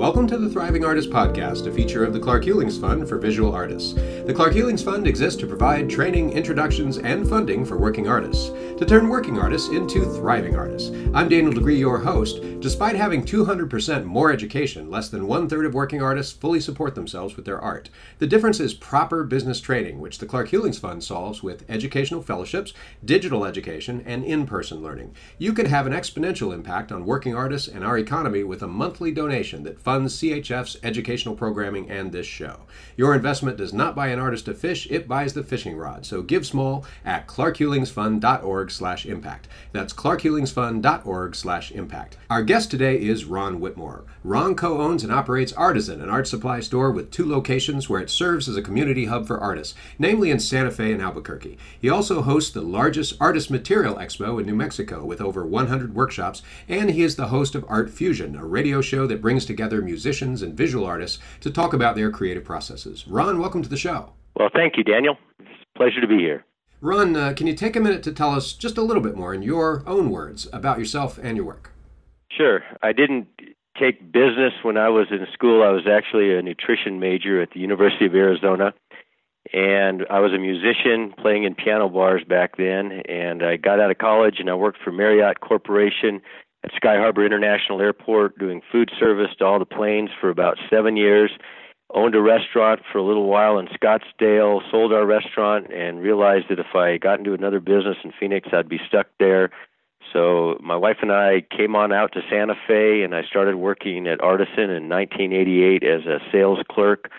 Welcome to the Thriving Artist Podcast, a feature of the Clark Hulings Fund for Visual Artists. The Clark Hulings Fund exists to provide training, introductions, and funding for working artists, to turn working artists into thriving artists. I'm Daniel DiGriz, your host. Despite having 200% more education, less than one third of working artists fully support themselves with their art. The difference is proper business training, which the Clark Hulings Fund solves with educational fellowships, digital education, and in person learning. You can have an exponential impact on working artists and our economy with a monthly donation that funds CHF's educational programming and this show. Your investment does not buy an artist a fish, it buys the fishing rod. So give small at clarkhulingsfund.org slash impact. That's clarkhulingsfund.org slash impact. Our guest today is Ron Whitmore. Ron co-owns and operates Artisan, an art supply store with two locations where it serves as a community hub for artists, namely in Santa Fe and Albuquerque. He also hosts the largest artist material expo in New Mexico with over 100 workshops, and he is the host of Art Fusion, a radio show that brings together musicians and visual artists to talk about their creative processes. Ron, welcome to the show. Well, thank you, Daniel. It's a pleasure to be here. Ron, uh, can you take a minute to tell us just a little bit more in your own words about yourself and your work? Sure. I didn't take business when I was in school. I was actually a nutrition major at the University of Arizona. And I was a musician playing in piano bars back then. And I got out of college and I worked for Marriott Corporation at Sky Harbor International Airport doing food service to all the planes for about seven years. Owned a restaurant for a little while in Scottsdale, sold our restaurant, and realized that if I got into another business in Phoenix, I'd be stuck there. So my wife and I came on out to Santa Fe, and I started working at Artisan in 1988 as a sales clerk.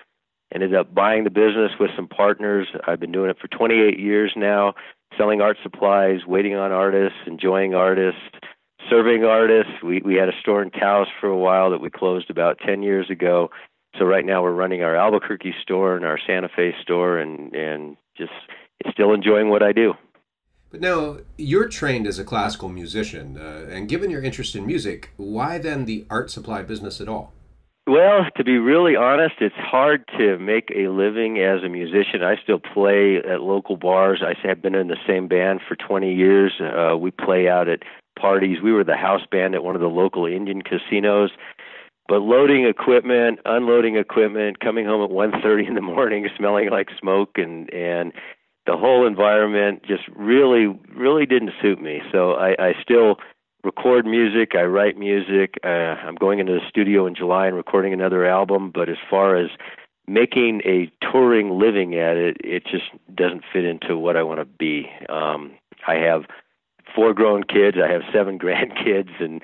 Ended up buying the business with some partners. I've been doing it for 28 years now, selling art supplies, waiting on artists, enjoying artists, serving artists. We we had a store in Taos for a while that we closed about 10 years ago. So right now we're running our Albuquerque store and our Santa Fe store, and and just still enjoying what I do. But now you're trained as a classical musician, uh, and given your interest in music, why then the art supply business at all? Well, to be really honest, it's hard to make a living as a musician. I still play at local bars. I have been in the same band for 20 years. Uh, we play out at parties. We were the house band at one of the local Indian casinos. But loading equipment, unloading equipment, coming home at 1:30 in the morning, smelling like smoke, and and the whole environment just really, really didn't suit me. So I, I still record music. I write music. Uh, I'm going into the studio in July and recording another album. But as far as making a touring living at it, it just doesn't fit into what I want to be. Um, I have four grown kids. I have seven grandkids, and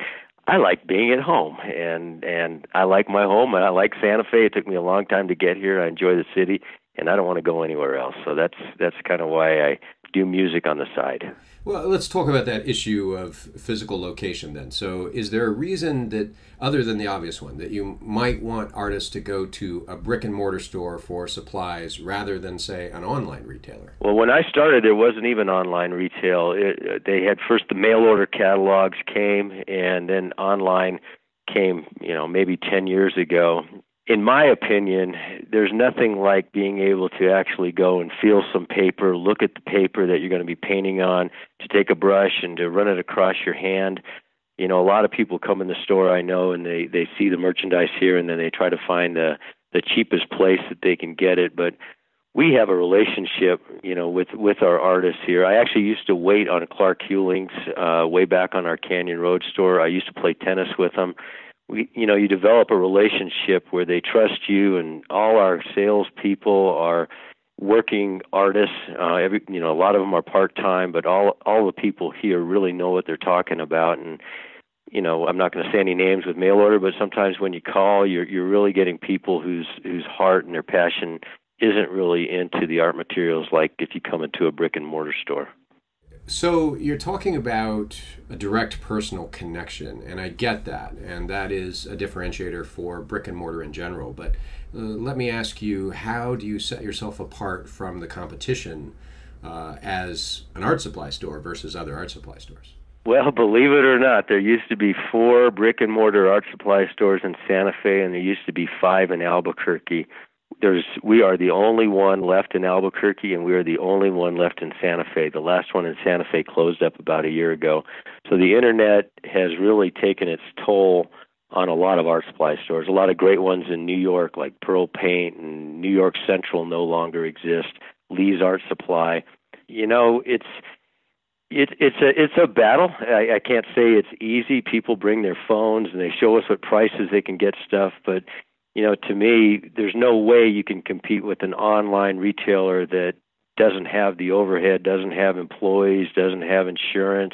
I like being at home. And and I like my home. And I like Santa Fe. It took me a long time to get here. I enjoy the city, and I don't want to go anywhere else. So that's that's kind of why I do music on the side. Well, let's talk about that issue of physical location then. So, is there a reason that, other than the obvious one, that you might want artists to go to a brick and mortar store for supplies rather than, say, an online retailer? Well, when I started, there wasn't even online retail. It, uh, they had first the mail order catalogs came, and then online came, you know, maybe 10 years ago in my opinion, there's nothing like being able to actually go and feel some paper, look at the paper that you're going to be painting on, to take a brush and to run it across your hand. You know, a lot of people come in the store I know and they they see the merchandise here and then they try to find the the cheapest place that they can get it, but we have a relationship, you know, with with our artists here. I actually used to wait on Clark Hulings uh, way back on our Canyon Road store. I used to play tennis with them we you know you develop a relationship where they trust you and all our salespeople are working artists. Uh every you know a lot of them are part time but all all the people here really know what they're talking about. And you know I'm not going to say any names with mail order but sometimes when you call you're you're really getting people whose whose heart and their passion isn't really into the art materials like if you come into a brick and mortar store so you're talking about a direct personal connection, and I get that, and that is a differentiator for brick and mortar in general. But uh, let me ask you, how do you set yourself apart from the competition uh, as an art supply store versus other art supply stores? Well, believe it or not, there used to be four brick and mortar art supply stores in Santa Fe, and there used to be five in Albuquerque there's we are the only one left in Albuquerque and we are the only one left in Santa Fe. The last one in Santa Fe closed up about a year ago. So the internet has really taken its toll on a lot of art supply stores. A lot of great ones in New York, like Pearl Paint, and New York Central no longer exist. Lee's Art Supply. You know, it's it, it's a it's a battle. I, I can't say it's easy. People bring their phones and they show us what prices they can get stuff, but you know, to me, there's no way you can compete with an online retailer that doesn't have the overhead, doesn't have employees, doesn't have insurance,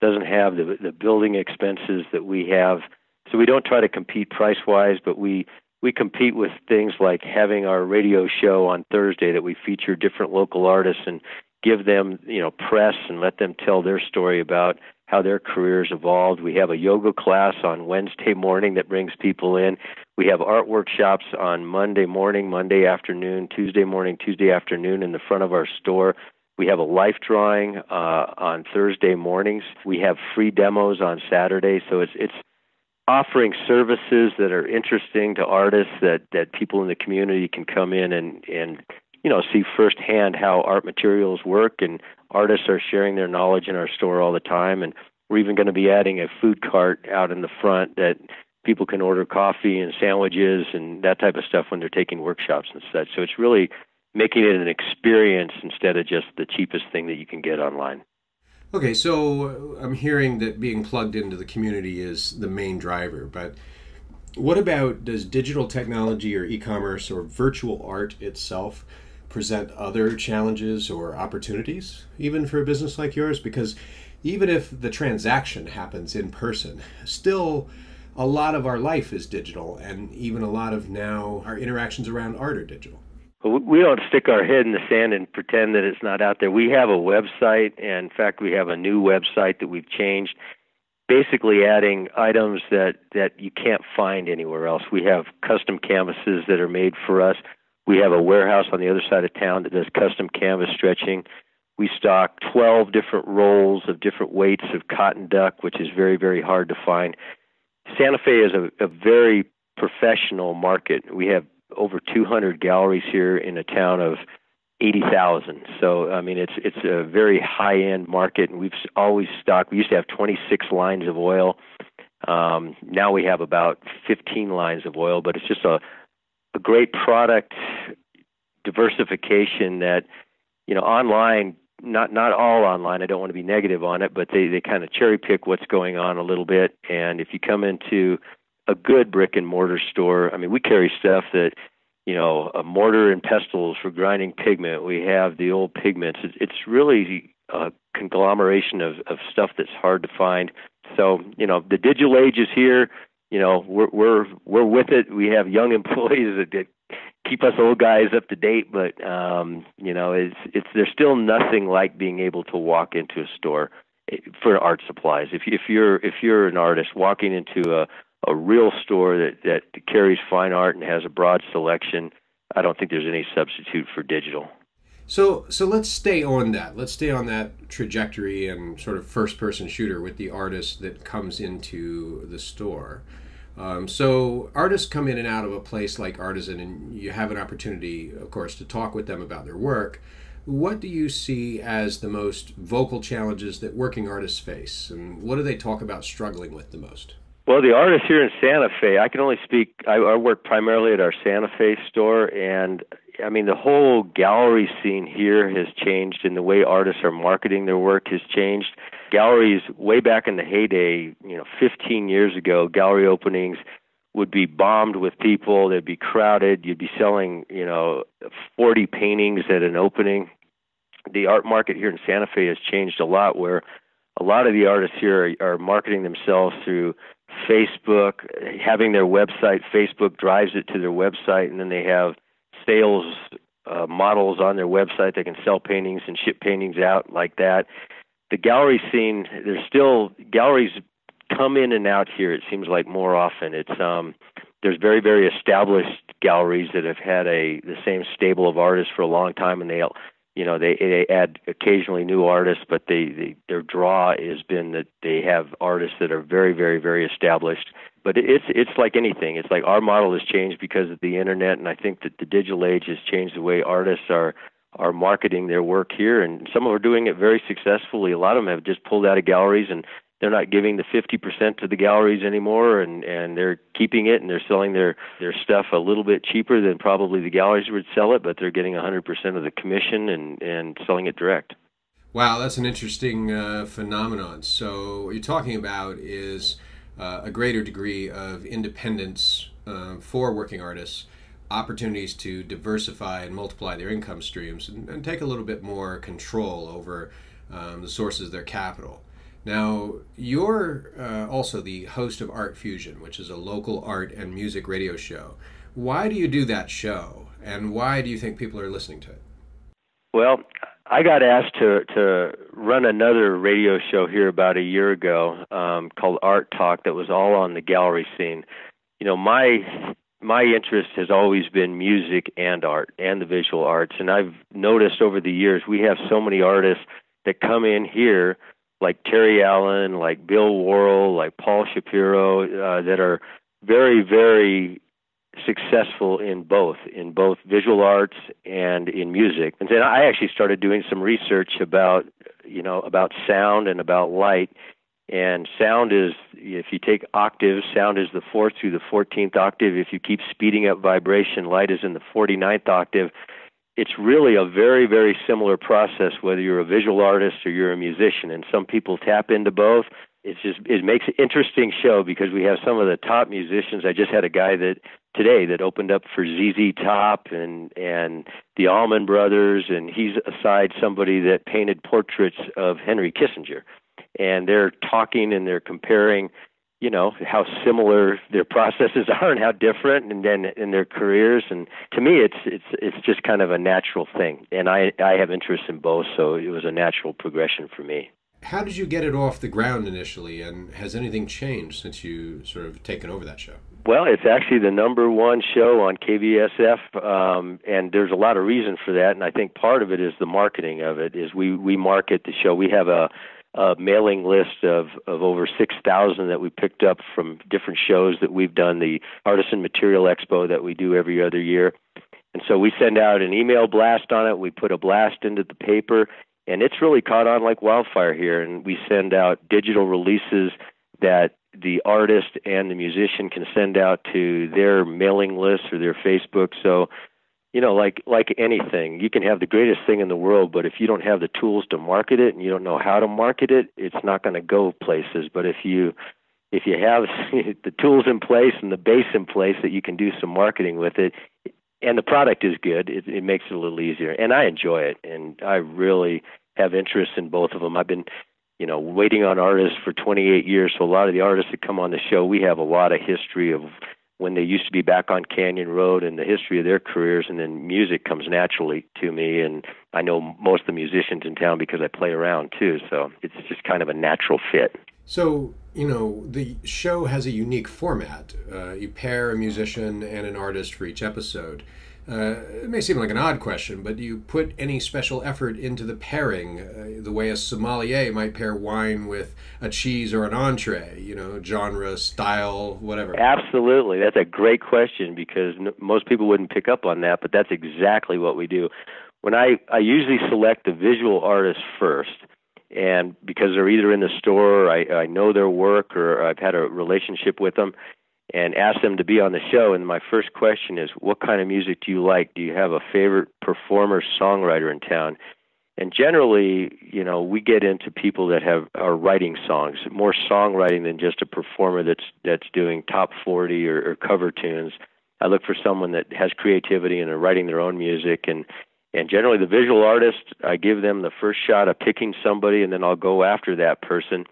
doesn't have the the building expenses that we have. So we don't try to compete price wise, but we we compete with things like having our radio show on Thursday that we feature different local artists and give them you know press and let them tell their story about how their careers evolved. We have a yoga class on Wednesday morning that brings people in. We have art workshops on Monday morning, Monday afternoon, Tuesday morning, Tuesday afternoon in the front of our store. We have a life drawing uh, on Thursday mornings. We have free demos on Saturday. So it's it's offering services that are interesting to artists that that people in the community can come in and and you know see firsthand how art materials work and artists are sharing their knowledge in our store all the time. And we're even going to be adding a food cart out in the front that people can order coffee and sandwiches and that type of stuff when they're taking workshops and such. So it's really making it an experience instead of just the cheapest thing that you can get online. Okay so uh, i'm hearing that being plugged into the community is the main driver but what about does digital technology or e-commerce or virtual art itself present other challenges or opportunities, even for a business like yours? Because even if the transaction happens in person, still a lot of our life is digital, and even a lot of now our interactions around art are digital. We don't stick our head in the sand and pretend that it's not out there. We have a website, and in fact, we have a new website that we've changed, basically adding items that that you can't find anywhere else. We have custom canvases that are made for us. We have a warehouse on the other side of town that does custom canvas stretching. We stock 12 different rolls of different weights of cotton duck, which is very, very hard to find. Santa Fe is a, a very professional market. We have over 200 galleries here in a town of 80,000. So I mean, it's it's a very high end market, and we've always stocked. We used to have 26 lines of oil. Um, now we have about 15 lines of oil, but it's just a a great product diversification that you know online not not all online i don't want to be negative on it but they they kind of cherry pick what's going on a little bit. And if you come into a good brick and mortar store i mean we carry stuff that you know a mortar and pestles for grinding pigment. We have the old pigments. It's, it's really a conglomeration of of stuff that's hard to find. So you know the digital age is here you know we're we're we're with it. We have young employees that, that keep us old guys up to date, but um, you know it's it's there's still nothing like being able to walk into a store eh, for art supplies. If if you're if you're an artist walking into a a real store that that carries fine art and has a broad selection, I don't think there's any substitute for digital. So so let's stay on that. Let's stay on that trajectory and sort of first person shooter with the artist that comes into the store. Um, so artists come in and out of a place like Artisan, and you have an opportunity, of course, to talk with them about their work. What do you see as the most vocal challenges that working artists face, and what do they talk about struggling with the most? Well, the artists here in Santa Fe, I can only speak. I, I work primarily at our Santa Fe store, and I mean the whole gallery scene here has changed, and the way artists are marketing their work has changed galleries way back in the heyday, you know, 15 years ago, gallery openings would be bombed with people. They'd be crowded. You'd be selling, you know, 40 paintings at an opening. The art market here in Santa Fe has changed a lot, where a lot of the artists here are, are marketing themselves through Facebook, having their website. Facebook drives it to their website, and then they have sales uh, models on their website. They can sell paintings and ship paintings out like that the gallery scene, there's still galleries come in and out here. It seems like more often. It's um, there's very very established galleries that have had a the same stable of artists for a long time, and they you know they they add occasionally new artists, but they, they their draw has been that they have artists that are very very very established. But it's it's like anything. It's like our model has changed because of the internet, and I think that the digital age has changed the way artists are are marketing their work here, and some are doing it very successfully. A lot of them have just pulled out of galleries and they're not giving the 50% to the galleries anymore and and they're keeping it and they're selling their their stuff a little bit cheaper than probably the galleries would sell it but they're getting 100% of the commission and and selling it direct wow that's an interesting uh, phenomenon so what you're talking about is uh, a greater degree of independence uh, for working artists opportunities to diversify and multiply their income streams and, and take a little bit more control over um, the sources of their capital now, you're uh, also the host of Art Fusion, which is a local art and music radio show. Why do you do that show, and why do you think people are listening to it? Well, I got asked to to run another radio show here about a year ago um, called Art Talk that was all on the gallery scene. You know, my my interest has always been music and art and the visual arts, and I've noticed over the years we have so many artists that come in here like Terry Allen, like Bill Worrell, like Paul Shapiro, uh, that are very, very successful in both, in both visual arts and in music. And then I actually started doing some research about, you know, about sound and about light. And sound is, if you take octaves, sound is the fourth through the 14th octave. If you keep speeding up vibration, light is in the 49th octave. It's really a very very similar process whether you're a visual artist or you're a musician. And some people tap into both. It's just it makes an interesting show because we have some of the top musicians. I just had a guy that today that opened up for ZZ Top and and the Allman Brothers. And he's aside somebody that painted portraits of Henry Kissinger and they're talking and they're comparing you know how similar their processes are and how different and then in their careers and to me it's it's it's just kind of a natural thing and i i have interest in both so it was a natural progression for me how did you get it off the ground initially and has anything changed since you sort of taken over that show well, it's actually the number one show on KVSF, um, and there's a lot of reason for that. And I think part of it is the marketing of it. Is we we market the show. We have a a mailing list of, of over 6,000 that we picked up from different shows that we've done, the Artisan Material Expo that we do every other year. And so we send out an email blast on it, we put a blast into the paper, and it's really caught on like wildfire here. And we send out digital releases that the artist and the musician can send out to their mailing list or their Facebook. So you know, like like anything, you can have the greatest thing in the world, but if you don't have the tools to market it and you don't know how to market it, it's not going to go places. But if you if you have the tools in place and the base in place that you can do some marketing with it, and the product is good, it, it makes it a little easier. And I enjoy it, and I really have interest in both of them. I've been you know, waiting on artists for 28 years. So a lot of the artists that come on the show, we have a lot of history of when they used to be back on Canyon Road and the history of their careers, and then music comes naturally to me. And I know most of the musicians in town because I play around too, so it's just kind of a natural fit. So, you know, the show has a unique format. Uh, you pair a musician and an artist for each episode. Uh, it may seem like an odd question, but do you put any special effort into the pairing, uh, the way a sommelier might pair wine with a cheese or an entree? You know, genre, style, whatever. Absolutely, that's a great question because n- most people wouldn't pick up on that, but that's exactly what we do. When I I usually select the visual artist first, and because they're either in the store, or I I know their work, or I've had a relationship with them and ask them to be on the show. And my first question is, what kind of music do you like? Do you have a favorite performer, songwriter in town? And generally, you know, we get into people that have are writing songs, more songwriting than just a performer that's that's doing top 40 or, or cover tunes. I look for someone that has creativity and are writing their own music and and generally the visual artist, I give them the first shot of picking somebody and then I'll go after that person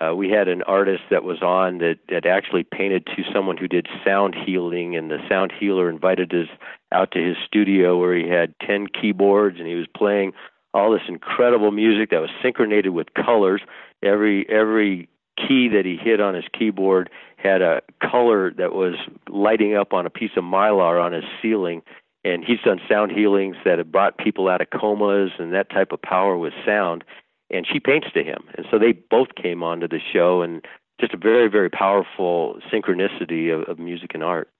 uh, we had an artist that was on that, that actually painted to someone who did sound healing, and the sound healer invited us out to his studio where he had 10 keyboards and he was playing all this incredible music that was synchronated with colors. Every every key that he hit on his keyboard had a color that was lighting up on a piece of mylar on his ceiling. And he's done sound healings that have brought people out of comas and that type of power with sound and she paints to him. And so they both came onto the show, and just a very, very powerful synchronicity of, of music and art.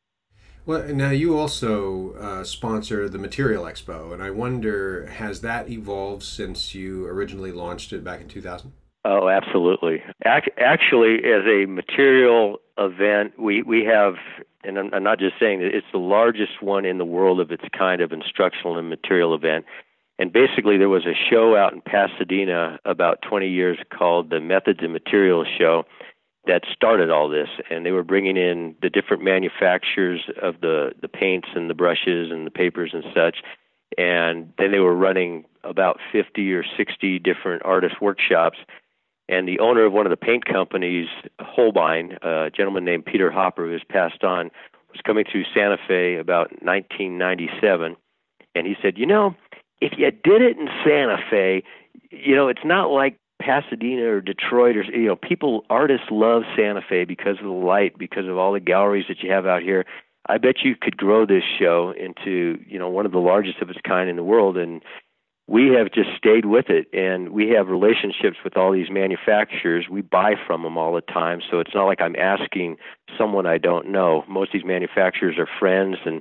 Well, now you also uh, sponsor the Material Expo, and I wonder has that evolved since you originally launched it back in 2000? Oh, absolutely. Actually, as a material event, we we have, and I'm not just saying that it's the largest one in the world of its kind of instructional and material event. And basically, there was a show out in Pasadena about 20 years called the Methods and Materials Show that started all this. And they were bringing in the different manufacturers of the, the paints and the brushes and the papers and such. And then they were running about 50 or 60 different artist workshops. And the owner of one of the paint companies, Holbein, a gentleman named Peter Hopper, who has passed on, was coming through Santa Fe about 1997. And he said, You know, if you did it in Santa Fe, you know, it's not like Pasadena or Detroit or you know, people artists love Santa Fe because of the light, because of all the galleries that you have out here. I bet you could grow this show into, you know, one of the largest of its kind in the world and we have just stayed with it and we have relationships with all these manufacturers we buy from them all the time so it's not like i'm asking someone i don't know most of these manufacturers are friends and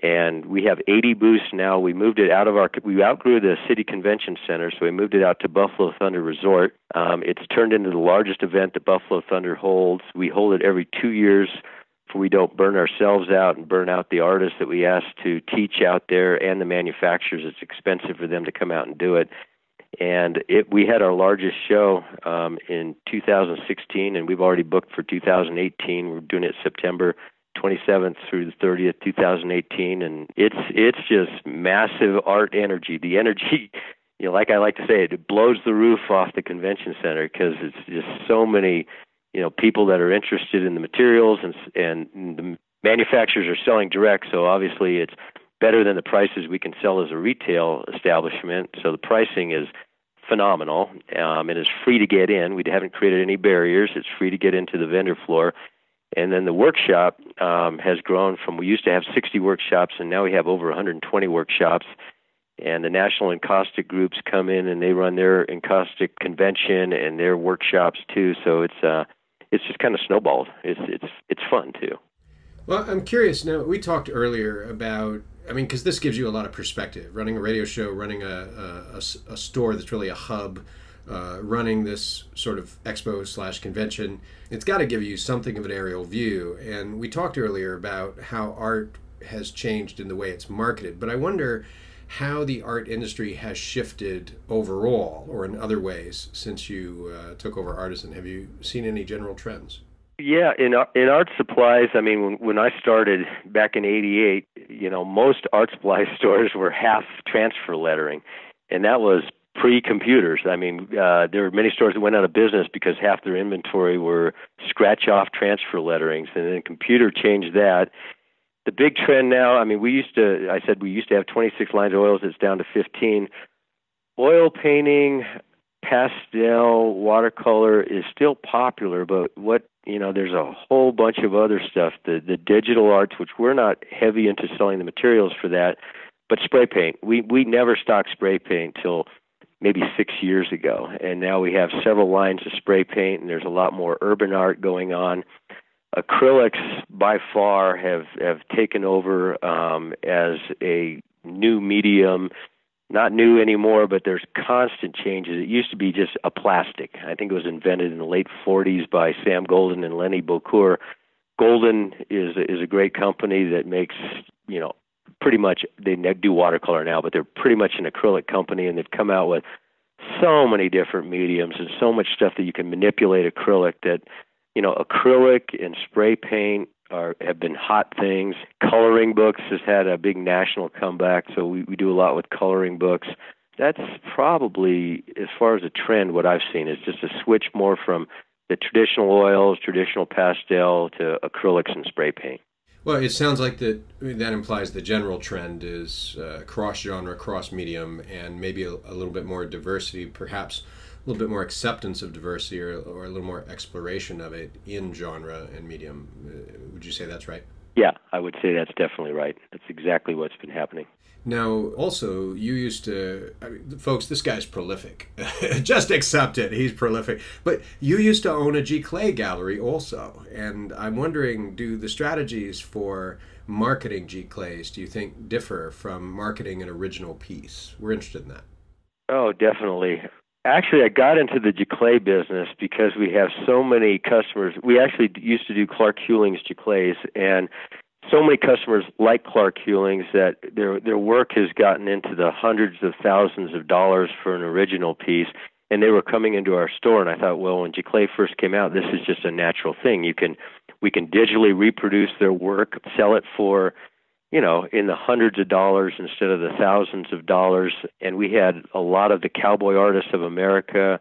and we have 80 booths now. We moved it out of our we outgrew the city convention center, so we moved it out to Buffalo Thunder Resort. Um, it's turned into the largest event that Buffalo Thunder holds. We hold it every two years, for we don't burn ourselves out and burn out the artists that we ask to teach out there and the manufacturers. It's expensive for them to come out and do it. And it, we had our largest show um, in 2016, and we've already booked for 2018. We're doing it September 27th through the 30th, 2018, and it's it's just massive art energy. The energy, you know, like I like to say, it blows the roof off the convention center because it's just so many, you know, people that are interested in the materials and and the manufacturers are selling direct, so obviously it's better than the prices we can sell as a retail establishment. So the pricing is phenomenal. Um, it is free to get in. We haven't created any barriers. It's free to get into the vendor floor and then the workshop um, has grown from we used to have 60 workshops, and now we have over 120 workshops. And the national encaustic groups come in and they run their encaustic convention and their workshops too. So it's uh, it's just kind of snowballed. It's it's it's fun too. Well, I'm curious. Now we talked earlier about. I mean, because this gives you a lot of perspective. Running a radio show, running a, a, a, a store that's really a hub uh, running this sort of expo slash convention, it's got to give you something of an aerial view. And we talked earlier about how art has changed in the way it's marketed, but I wonder how the art industry has shifted overall or in other ways since you uh, took over Artisan. Have you seen any general trends? Yeah, in in art supplies, I mean, when when I started back in '88, you know, most art supply stores were half transfer lettering, and that was pre-computers. I mean, uh, there were many stores that went out of business because half their inventory were scratch-off transfer letterings, and then computer changed that. The big trend now, I mean, we used to, I said we used to have 26 lines of oils. It's down to 15. Oil painting, pastel, watercolor is still popular, but what you know, there's a whole bunch of other stuff. The the digital arts, which we're not heavy into selling the materials for that, but spray paint. We we never stocked spray paint till maybe six years ago. And now we have several lines of spray paint, and there's a lot more urban art going on. Acrylics, by far, have have taken over um, as a new medium. Not new anymore, but there's constant changes. It used to be just a plastic. I think it was invented in the late 40s by Sam Golden and Lenny Bocour. Golden is is a great company that makes you know pretty much they do watercolor now, but they're pretty much an acrylic company, and they've come out with so many different mediums and so much stuff that you can manipulate acrylic. That you know, acrylic and spray paint are have been hot things. Coloring books has had a big national comeback, so we, we do a lot with coloring books. That's probably, as far as a trend, what I've seen is just a switch more from the traditional oils, traditional pastel to acrylics and spray paint. Well, it sounds like that that implies the general trend is uh, cross genre, cross medium, and maybe a, a, little bit more diversity, perhaps a little bit more acceptance of diversity or, or a little more exploration of it in genre and medium. Uh, would you say that's right? Yeah, I would say that's definitely right. That's exactly what's been happening. Now, also, you used to, I mean, folks, this guy's prolific. Just accept it. He's prolific. But you used to own a Giclée gallery also. And I'm wondering do the strategies for marketing Giclées, do you think, differ from marketing an original piece? We're interested in that. Oh, definitely. Actually, I got into the Giclée business because we have so many customers. We actually used to do Clark Hulings' Giclées, and so many customers like Clark Hulings that their their work has gotten into the hundreds of thousands of dollars for an original piece. And they were coming into our store, and I thought, well, when Giclée first came out, this is just a natural thing. You can we can digitally reproduce their work, sell it for you know, in the hundreds of dollars instead of the thousands of dollars. And we had a lot of the cowboy artists of America,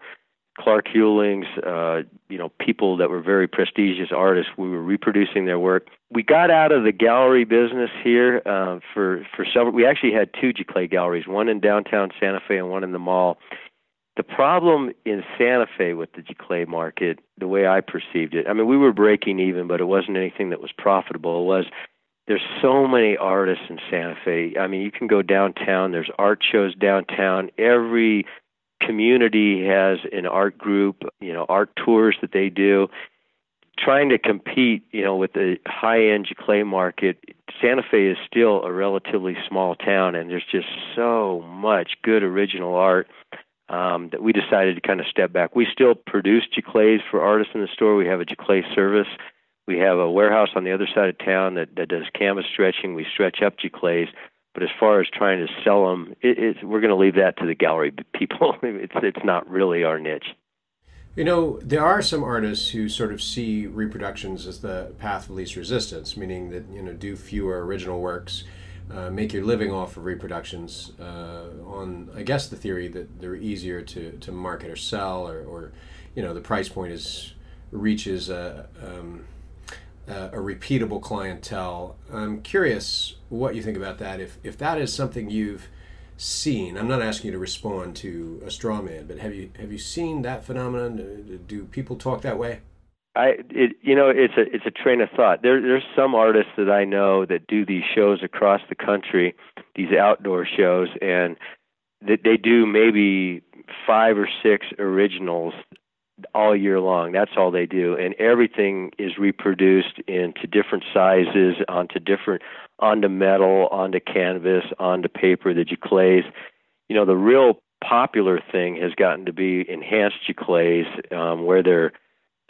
Clark Hulings, uh, you know, people that were very prestigious artists. We were reproducing their work. We got out of the gallery business here uh, for for several. We actually had two Giclée galleries, one in downtown Santa Fe and one in the mall. The problem in Santa Fe with the Giclée market, the way I perceived it, I mean, we were breaking even, but it wasn't anything that was profitable. It was there's so many artists in Santa Fe. I mean, you can go downtown. There's art shows downtown. Every community has an art group, you know, art tours that they do. Trying to compete, you know, with the high-end Giclée market, Santa Fe is still a relatively small town, and there's just so much good original art um, that we decided to kind of step back. We still produce Giclées for artists in the store. We have a Giclée service we have a warehouse on the other side of town that, that does canvas stretching. We stretch up Giclées. But as far as trying to sell them, it, we're going to leave that to the gallery people. it's, it's not really our niche. You know, there are some artists who sort of see reproductions as the path of least resistance, meaning that, you know, do fewer original works, uh, make your living off of reproductions uh, on, I guess, the theory that they're easier to, to market or sell, or, or you know, the price point is reaches a, um, uh, a repeatable clientele. I'm curious what you think about that. If if that is something you've seen, I'm not asking you to respond to a straw man, but have you have you seen that phenomenon? Uh, do people talk that way? I it you know it's a it's a train of thought. There there's some artists that I know that do these shows across the country, these outdoor shows, and that they do maybe five or six originals all year long. That's all they do, and everything is reproduced into different sizes, onto different, onto metal, onto canvas, onto paper. The giclées, you know, the real popular thing has gotten to be enhanced giclées, um, where they're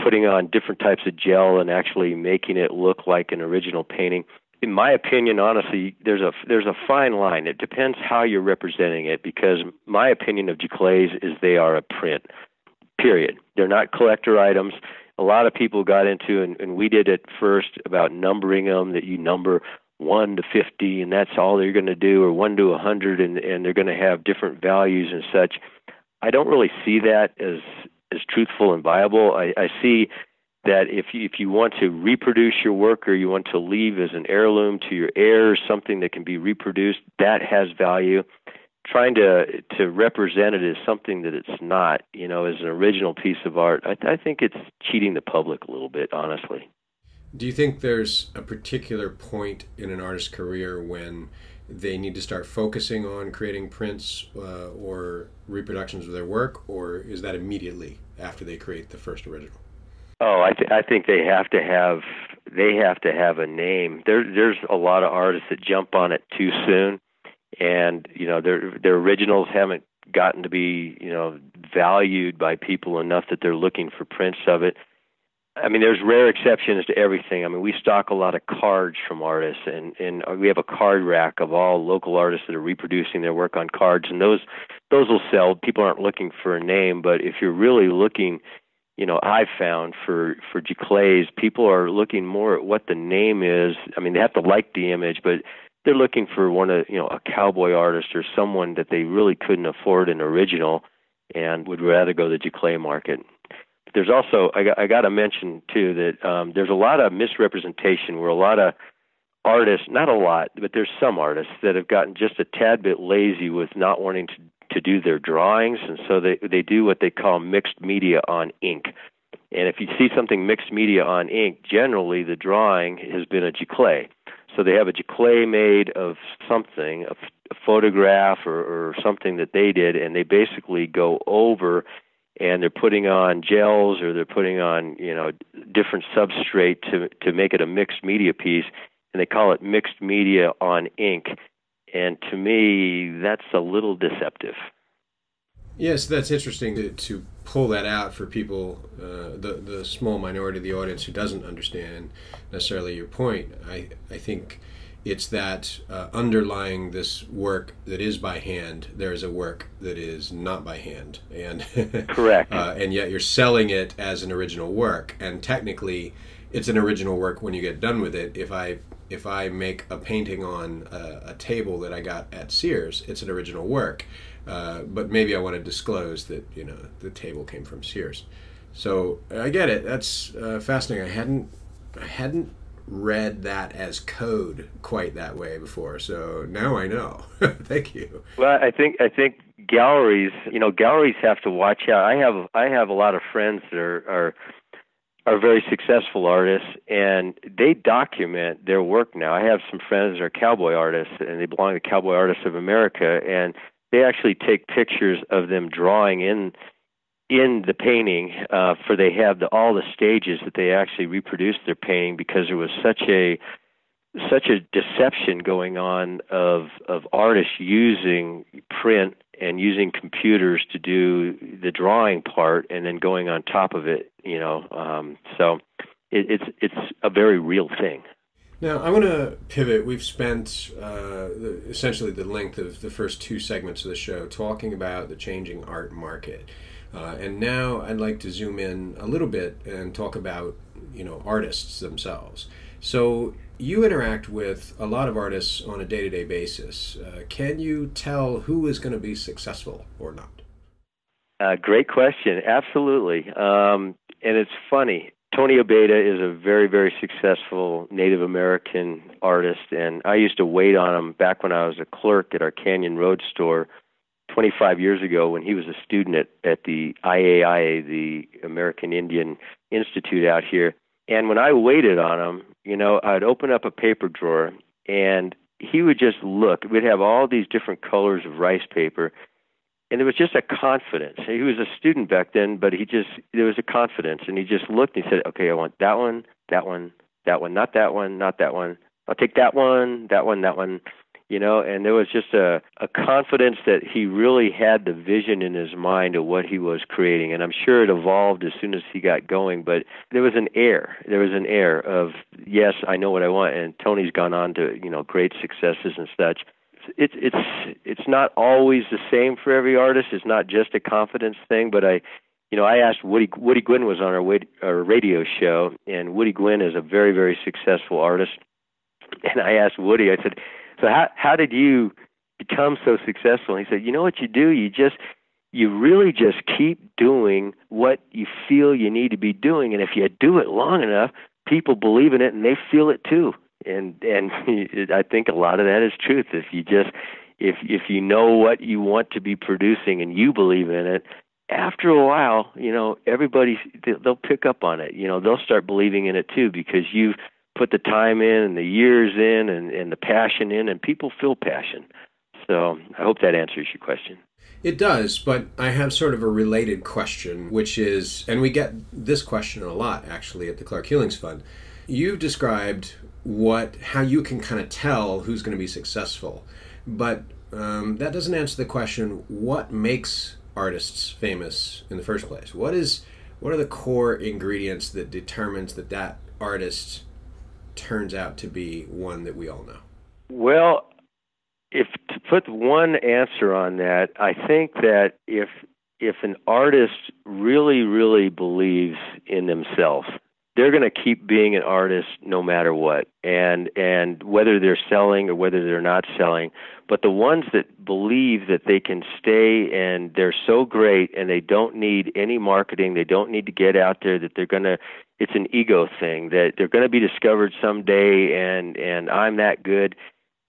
putting on different types of gel and actually making it look like an original painting. In my opinion, honestly, there's a there's a fine line. It depends how you're representing it, because my opinion of giclées is they are a print period. They're not collector items. A lot of people got into, and, and we did at first about numbering them. That you number one to fifty, and that's all they're going to do, or one to a hundred, and and they're going to have different values and such. I don't really see that as as truthful and viable. I, I see that if you, if you want to reproduce your work or you want to leave as an heirloom to your heirs something that can be reproduced, that has value trying to to represent it as something that it's not, you know, as an original piece of art, I, I think it's cheating the public a little bit, honestly. Do you think there's a particular point in an artist's career when they need to start focusing on creating prints uh, or reproductions of their work, or is that immediately after they create the first original? Oh, I, th- I think they have to have they have to have a name. There, there's a lot of artists that jump on it too soon and you know their their originals haven't gotten to be you know valued by people enough that they're looking for prints of it. I mean, there's rare exceptions to everything. I mean, we stock a lot of cards from artists, and and we have a card rack of all local artists that are reproducing their work on cards, and those those will sell. People aren't looking for a name, but if you're really looking, you know, I've found for for Giclées, people are looking more at what the name is. I mean, they have to like the image, but they're looking for one of you know a cowboy artist or someone that they really couldn't afford an original and would rather go the Giclée market. There's also I got, I got to mention too that um, there's a lot of misrepresentation where a lot of artists, not a lot, but there's some artists that have gotten just a tad bit lazy with not wanting to to do their drawings, and so they they do what they call mixed media on ink. And if you see something mixed media on ink, generally the drawing has been a Giclée. So they have a Giclée made of something, a, a photograph or, or something that they did, and they basically go over and they're putting on gels or they're putting on you know different substrate to to make it a mixed media piece, and they call it mixed media on ink. And to me, that's a little deceptive. Yes, that's interesting to, to pull that out for people, uh, the the small minority of the audience who doesn't understand necessarily your point. I I think it's that uh, underlying this work that is by hand, there is a work that is not by hand, and correct, uh, and yet you're selling it as an original work, and technically, it's an original work when you get done with it. If I if I make a painting on a, a table that I got at Sears, it's an original work, uh, but maybe I want to disclose that you know the table came from Sears. So I get it. That's uh, fascinating. I hadn't I hadn't read that as code quite that way before. So now I know. Thank you. Well, I think I think galleries, you know, galleries have to watch out. I have I have a lot of friends that are are are very successful artists and they document their work now. I have some friends that are cowboy artists and they belong to Cowboy Artists of America and they actually take pictures of them drawing in in the painting uh, for they have the, all the stages that they actually reproduced their painting because there was such a such a deception going on of of artists using print and using computers to do the drawing part and then going on top of it you know um, so it, it's it's a very real thing now I want to pivot. We've spent uh, essentially the length of the first two segments of the show talking about the changing art market. Uh, and now I'd like to zoom in a little bit and talk about you know artists themselves. So you interact with a lot of artists on a day-to-day basis. Uh, can you tell who is going to be successful or not? Uh, great question. Absolutely. Um, and it's funny. Tony Abeyta is a very, very successful Native American artist, and I used to wait on him back when I was a clerk at our Canyon Road store 25 years ago when he was a student at, at the IAIA, the American Indian Institute out here. And when I waited on him, you know, I'd open up a paper drawer and he would just look. We'd have all these different colors of rice paper. And there was just a confidence. He was a student back then, but he just, there was a confidence. And he just looked and he said, okay, I want that one, that one, that one, not that one, not that one. I'll take that one, that one, that one you know, and there was just a, a confidence that he really had the vision in his mind of what he was creating. And I'm sure it evolved as soon as he got going, but there was an air. There was an air of, yes, I know what I want. And Tony's gone on to, you know, great successes and such. It's it's it's not always the same for every artist. It's not just a confidence thing, but I you know, I asked Woody Woody Gwyn was on our, our radio show, and Woody Gwyn is a very very successful artist. And I asked Woody, I said, so how how did you become so successful? And he said, you know what you do? You just you really just keep doing what you feel you need to be doing, and if you do it long enough, people believe in it and they feel it too. And and I think a lot of that is truth. If you just if if you know what you want to be producing and you believe in it, after a while, you know, everybody they'll pick up on it. You know, they'll start believing in it too because you've put the time in and the years in and, and the passion in, and people feel passion. So I hope that answers your question. It does, but I have sort of a related question, which is, and we get this question a lot actually at the Clark Hulings Fund. You've described what, how you can kind of tell who's going to be successful, but um, that doesn't answer the question: what makes artists famous in the first place? What is, what are the core ingredients that determines that that artist turns out to be one that we all know? Well, if to put one answer on that, I think that if if an artist really really believes in themselves they're going to keep being an artist no matter what and and whether they're selling or whether they're not selling but the ones that believe that they can stay and they're so great and they don't need any marketing they don't need to get out there that they're going to it's an ego thing that they're going to be discovered someday and and I'm that good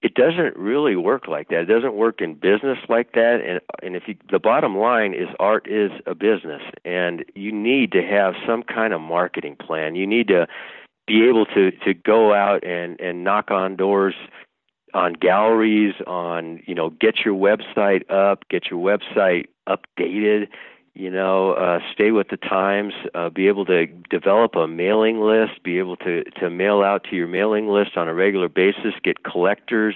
it doesn't really work like that. It doesn't work in business like that. And and if you, the bottom line is art is a business, and you need to have some kind of marketing plan. You need to be able to to go out and and knock on doors on galleries on you know get your website up get your website updated you know, uh, stay with the times, uh, be able to develop a mailing list, be able to, to mail out to your mailing list on a regular basis, get collectors,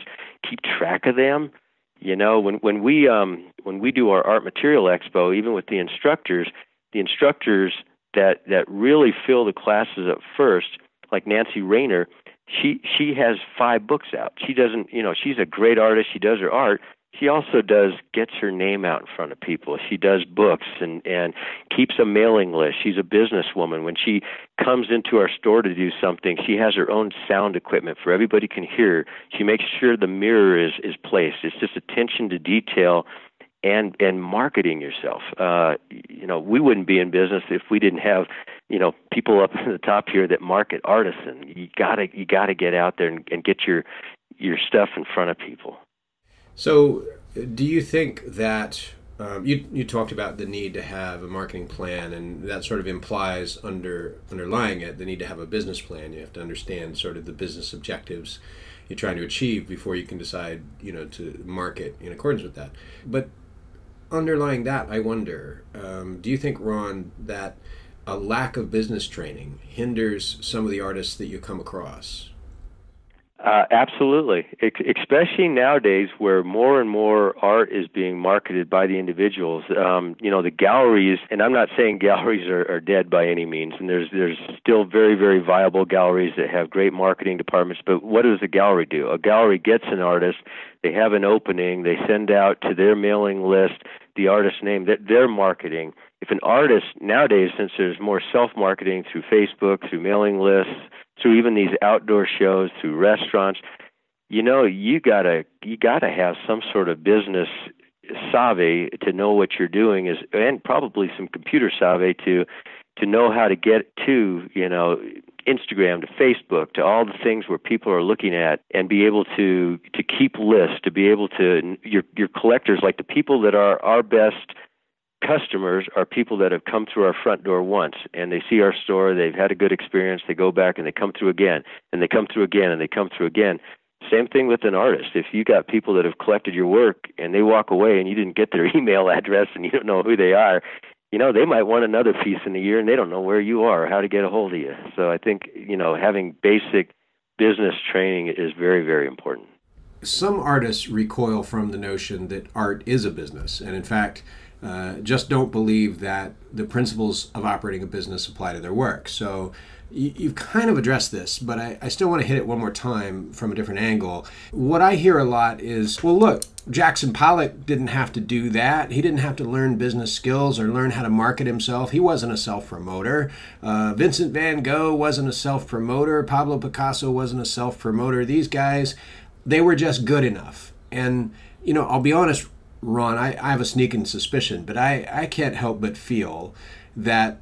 keep track of them. You know, when when we um when we do our art material expo, even with the instructors, the instructors that that really fill the classes up first, like Nancy Reyner, she she has five books out. She doesn't, you know, she's a great artist. She does her art, she also does gets her name out in front of people. She does books and and keeps a mailing list. She's a businesswoman. When she comes into our store to do something, she has her own sound equipment for everybody can hear. She makes sure the mirror is is placed. It's just attention to detail and and marketing yourself. Uh, you know, we wouldn't be in business if we didn't have you know people up at the top here that market artisan. You gotta you gotta get out there and, and get your your stuff in front of people. So, do you think that um, you you talked about the need to have a marketing plan, and that sort of implies under underlying it the need to have a business plan. You have to understand sort of the business objectives you're trying to achieve before you can decide, you know, to market in accordance with that. But underlying that, I wonder, um, do you think, Ron, that a lack of business training hinders some of the artists that you come across? Uh, absolutely, especially nowadays where more and more art is being marketed by the individuals. Um, you know, the galleries, and I'm not saying galleries are, are dead by any means, and there's there's still very very viable galleries that have great marketing departments. But what does a gallery do? A gallery gets an artist, they have an opening, they send out to their mailing list the artist's name that they're marketing. If an artist nowadays, since there's more self marketing through Facebook, through mailing lists through even these outdoor shows, through restaurants, you know, you gotta you gotta have some sort of business savvy to know what you're doing is, and probably some computer savvy to to know how to get to you know Instagram to Facebook to all the things where people are looking at and be able to to keep lists to be able to your your collectors like the people that are our best customers are people that have come through our front door once and they see our store, they've had a good experience, they go back and they come through again, and they come through again, and they come through again. Same thing with an artist. If you got people that have collected your work and they walk away and you didn't get their email address and you don't know who they are, you know, they might want another piece in a year and they don't know where you are or how to get a hold of you. So I think, you know, having basic business training is very, very important. Some artists recoil from the notion that art is a business. And in fact, uh, just don't believe that the principles of operating a business apply to their work. So you, have kind of addressed this, but I, I still want to hit it one more time from a different angle. What I hear a lot is, well, look, Jackson Pollock didn't have to do that. He didn't have to learn business skills or learn how to market himself. He wasn't a self promoter. Uh, Vincent van Gogh wasn't a self promoter. Pablo Picasso wasn't a self promoter. These guys, they were just good enough. And, you know, I'll be honest, Ron, I, I have a sneaking suspicion, but I, I can't help but feel that,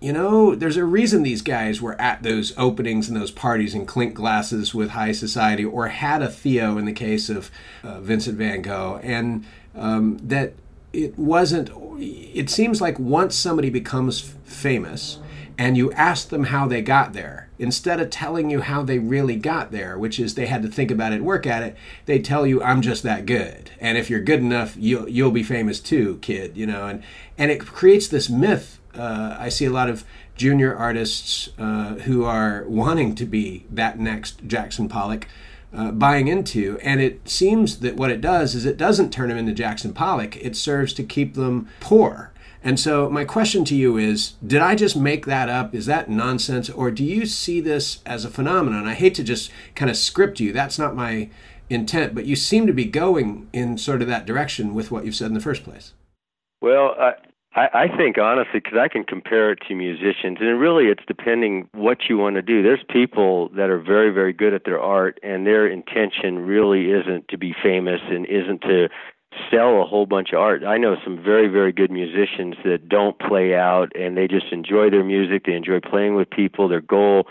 you know, there's a reason these guys were at those openings and those parties and clink glasses with high society or had a Theo in the case of uh, Vincent van Gogh. And um, that it wasn't, it seems like once somebody becomes famous, and you ask them how they got there. Instead of telling you how they really got there, which is they had to think about it, work at it, they tell you I'm just that good. And if you're good enough, you'll you'll be famous too, kid. You know, and and it creates this myth. Uh, I see a lot of junior artists uh, who are wanting to be that next Jackson Pollock. Uh, buying into. And it seems that what it does is it doesn't turn them into Jackson Pollock. It serves to keep them poor. And so, my question to you is Did I just make that up? Is that nonsense? Or do you see this as a phenomenon? I hate to just kind of script you, that's not my intent, but you seem to be going in sort of that direction with what you've said in the first place. Well, I, I think honestly, because I can compare it to musicians, and really it's depending what you want to do. There's people that are very, very good at their art, and their intention really isn't to be famous and isn't to sell a whole bunch of art. I know some very, very good musicians that don't play out and they just enjoy their music. They enjoy playing with people. Their goal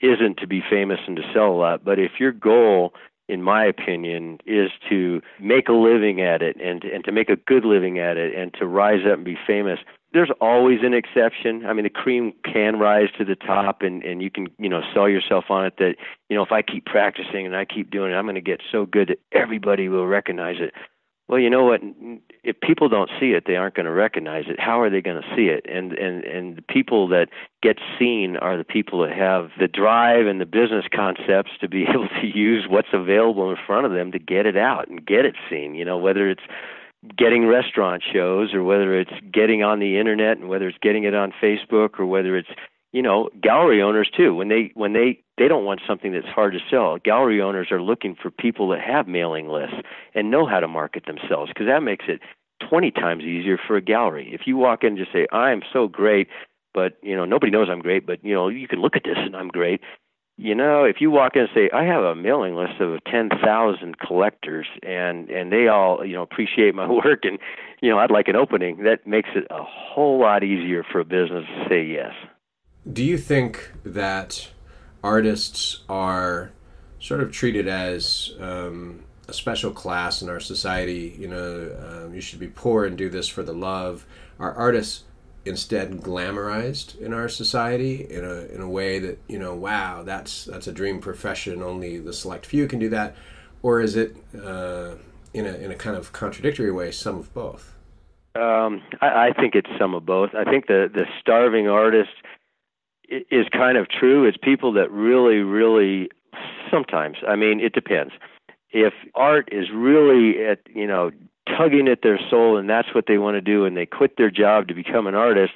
isn't to be famous and to sell a lot. But if your goal, in my opinion, is to make a living at it and and to make a good living at it and to rise up and be famous, there's always an exception. I mean, the cream can rise to the top, and and you can you know sell yourself on it that you know if I keep practicing and I keep doing it, I'm going to get so good that everybody will recognize it. Well, you know what? If people don't see it, they aren't going to recognize it. How are they going to see it? And and and the people that get seen are the people that have the drive and the business concepts to be able to use what's available in front of them to get it out and get it seen. You know, whether it's getting restaurant shows or whether it's getting on the internet and whether it's getting it on Facebook or whether it's you know gallery owners too when they when they they don't want something that's hard to sell. Gallery owners are looking for people that have mailing lists and know how to market themselves because that makes it 20 times easier for a gallery. If you walk in and just say i'm so great but you know nobody knows i'm great but you know you can look at this and i'm great you know if you walk in and say i have a mailing list of 10,000 collectors and and they all you know appreciate my work and you know i'd like an opening that makes it a whole lot easier for a business to say yes. Do you think that artists are sort of treated as um, a special class in our society? You know, um, you should be poor and do this for the love. Are artists instead glamorized in our society in a in a way that you know, wow, that's that's a dream profession. Only the select few can do that, or is it uh, in a in a kind of contradictory way, some of both? Um, I, I think it's some of both. I think the the starving artist is kind of true is people that really, really sometimes. I mean, it depends. If art is really at you know tugging at their soul and that's what they want to do, and they quit their job to become an artist,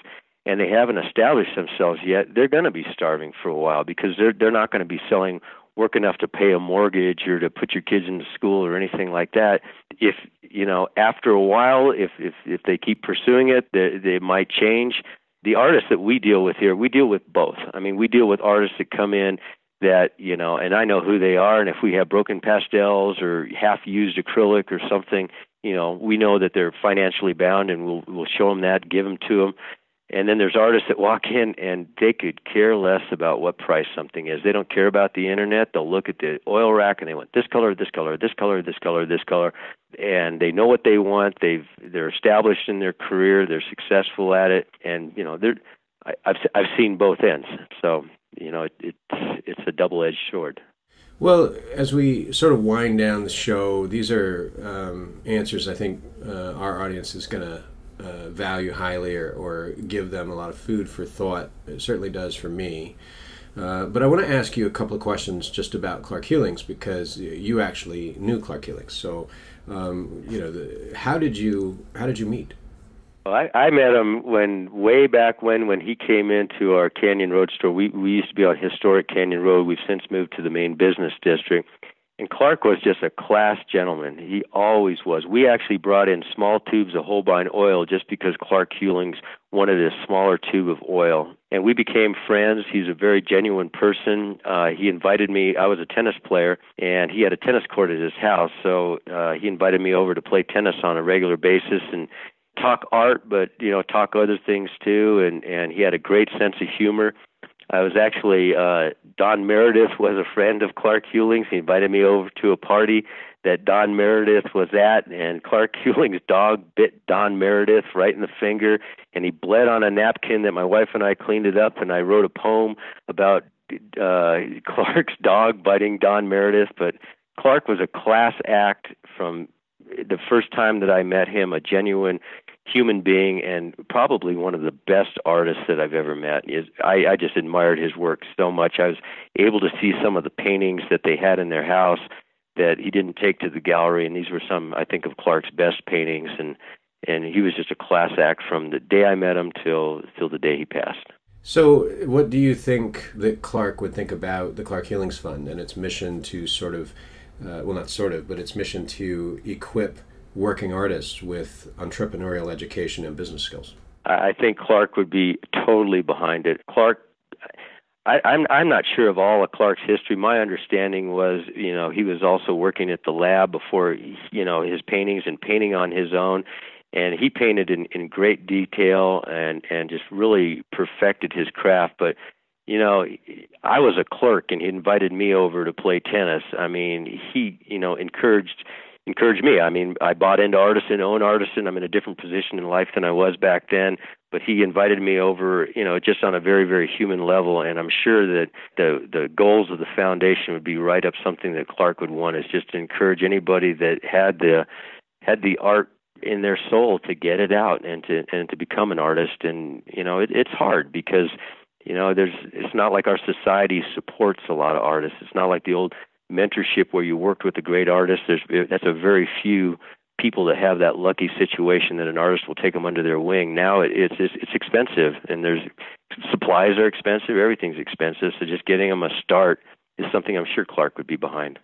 and they haven't established themselves yet, they're going to be starving for a while because they're they're not going to be selling work enough to pay a mortgage or to put your kids into school or anything like that. If you know, after a while, if if if they keep pursuing it, they, they might change the artists that we deal with here, we deal with both. I mean, we deal with artists that come in that you know, and I know who they are, and if we have broken pastels or half-used acrylic or something, you know, we know that they're financially bound, and we'll we'll show them that, give them to them, and then there's artists that walk in and they could care less about what price something is. They don't care about the internet. They'll look at the oil rack and they want this color, this color, this color, this color, this color, and they know what they want. They've they're established in their career. They're successful at it, and you know they're. I, I've I've seen both ends, so you know it, it's it's a double edged sword. Well, as we sort of wind down the show, these are um, answers I think uh, our audience is going to uh, value highly or, or give them a lot of food for thought. It certainly does for me. Uh, but I want to ask you a couple of questions just about Clark Hulings because you actually knew Clark Hulings. So, um, you know, the, how did you how did you meet? Well, I, I met him when way back when when he came into our Canyon Road store. We we used to be on historic Canyon Road. We've since moved to the main business district, and Clark was just a class gentleman. He always was. We actually brought in small tubes of Holbein oil just because Clark Hulings wanted a smaller tube of oil. And we became friends. He's a very genuine person. Uh, he invited me. I was a tennis player, and he had a tennis court at his house. So uh, he invited me over to play tennis on a regular basis and talk art, but you know, talk other things too. And and he had a great sense of humor. I was actually uh, Don Meredith was a friend of Clark Hulings. He invited me over to a party that Don Meredith was at, and Clark Hulings' dog bit Don Meredith right in the finger, and he bled on a napkin that my wife and I cleaned it up, and I wrote a poem about uh, Clark's dog biting Don Meredith. But Clark was a class act from the first time that I met him, a genuine human being and probably one of the best artists that I've ever met. Is I, I just admired his work so much. I was able to see some of the paintings that they had in their house that he didn't take to the gallery, and these were some I think of Clark's best paintings. And and he was just a class act from the day I met him till till the day he passed. So, what do you think that Clark would think about the Clark Hulings Fund and its mission to sort of, uh, well, not sort of, but its mission to equip working artists with entrepreneurial education and business skills? I think Clark would be totally behind it. Clark, I, I'm I'm not sure of all of Clark's history. My understanding was, you know, he was also working at the lab before, you know, his paintings and painting on his own, and he painted in in great detail and and just really perfected his craft. But you know, I was a clerk and he invited me over to play tennis. I mean, he, you know, encouraged encouraged me. I mean, I bought into Artisan, own Artisan. I'm in a different position in life than I was back then. But he invited me over, you know, just on a very, very human level. And I'm sure that the the goals of the foundation would be right up something that Clark would want is just to encourage anybody that had the had the art in their soul to get it out and to and to become an artist and you know it, it's hard because you know there's it's not like our society supports a lot of artists it's not like the old mentorship where you worked with a great artist there's that's a very few people that have that lucky situation that an artist will take them under their wing. Now it, it's it's, it's expensive and there's supplies are expensive everything's expensive so just getting them a start is something i'm sure clark would be behind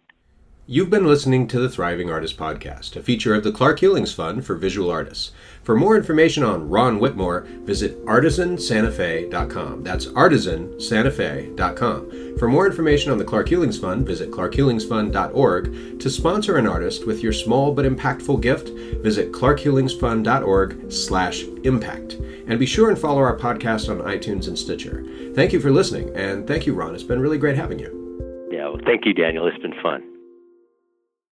You've been listening to the Thriving Artist Podcast, a feature of the Clark Hulings Fund for Visual Artists. For more information on Ron Whitmore, visit artisansantafe.com. That's artisansantafe.com. For more information on the Clark Hulings Fund, visit clarkhulingsfund.org. To sponsor an artist with your small but impactful gift, visit clarkhulingsfund.org slash impact. And be sure and follow our podcast on iTunes and Stitcher. Thank you for listening, and thank you, Ron. It's been really great having you. Yeah, well, thank you, Daniel. It's been fun.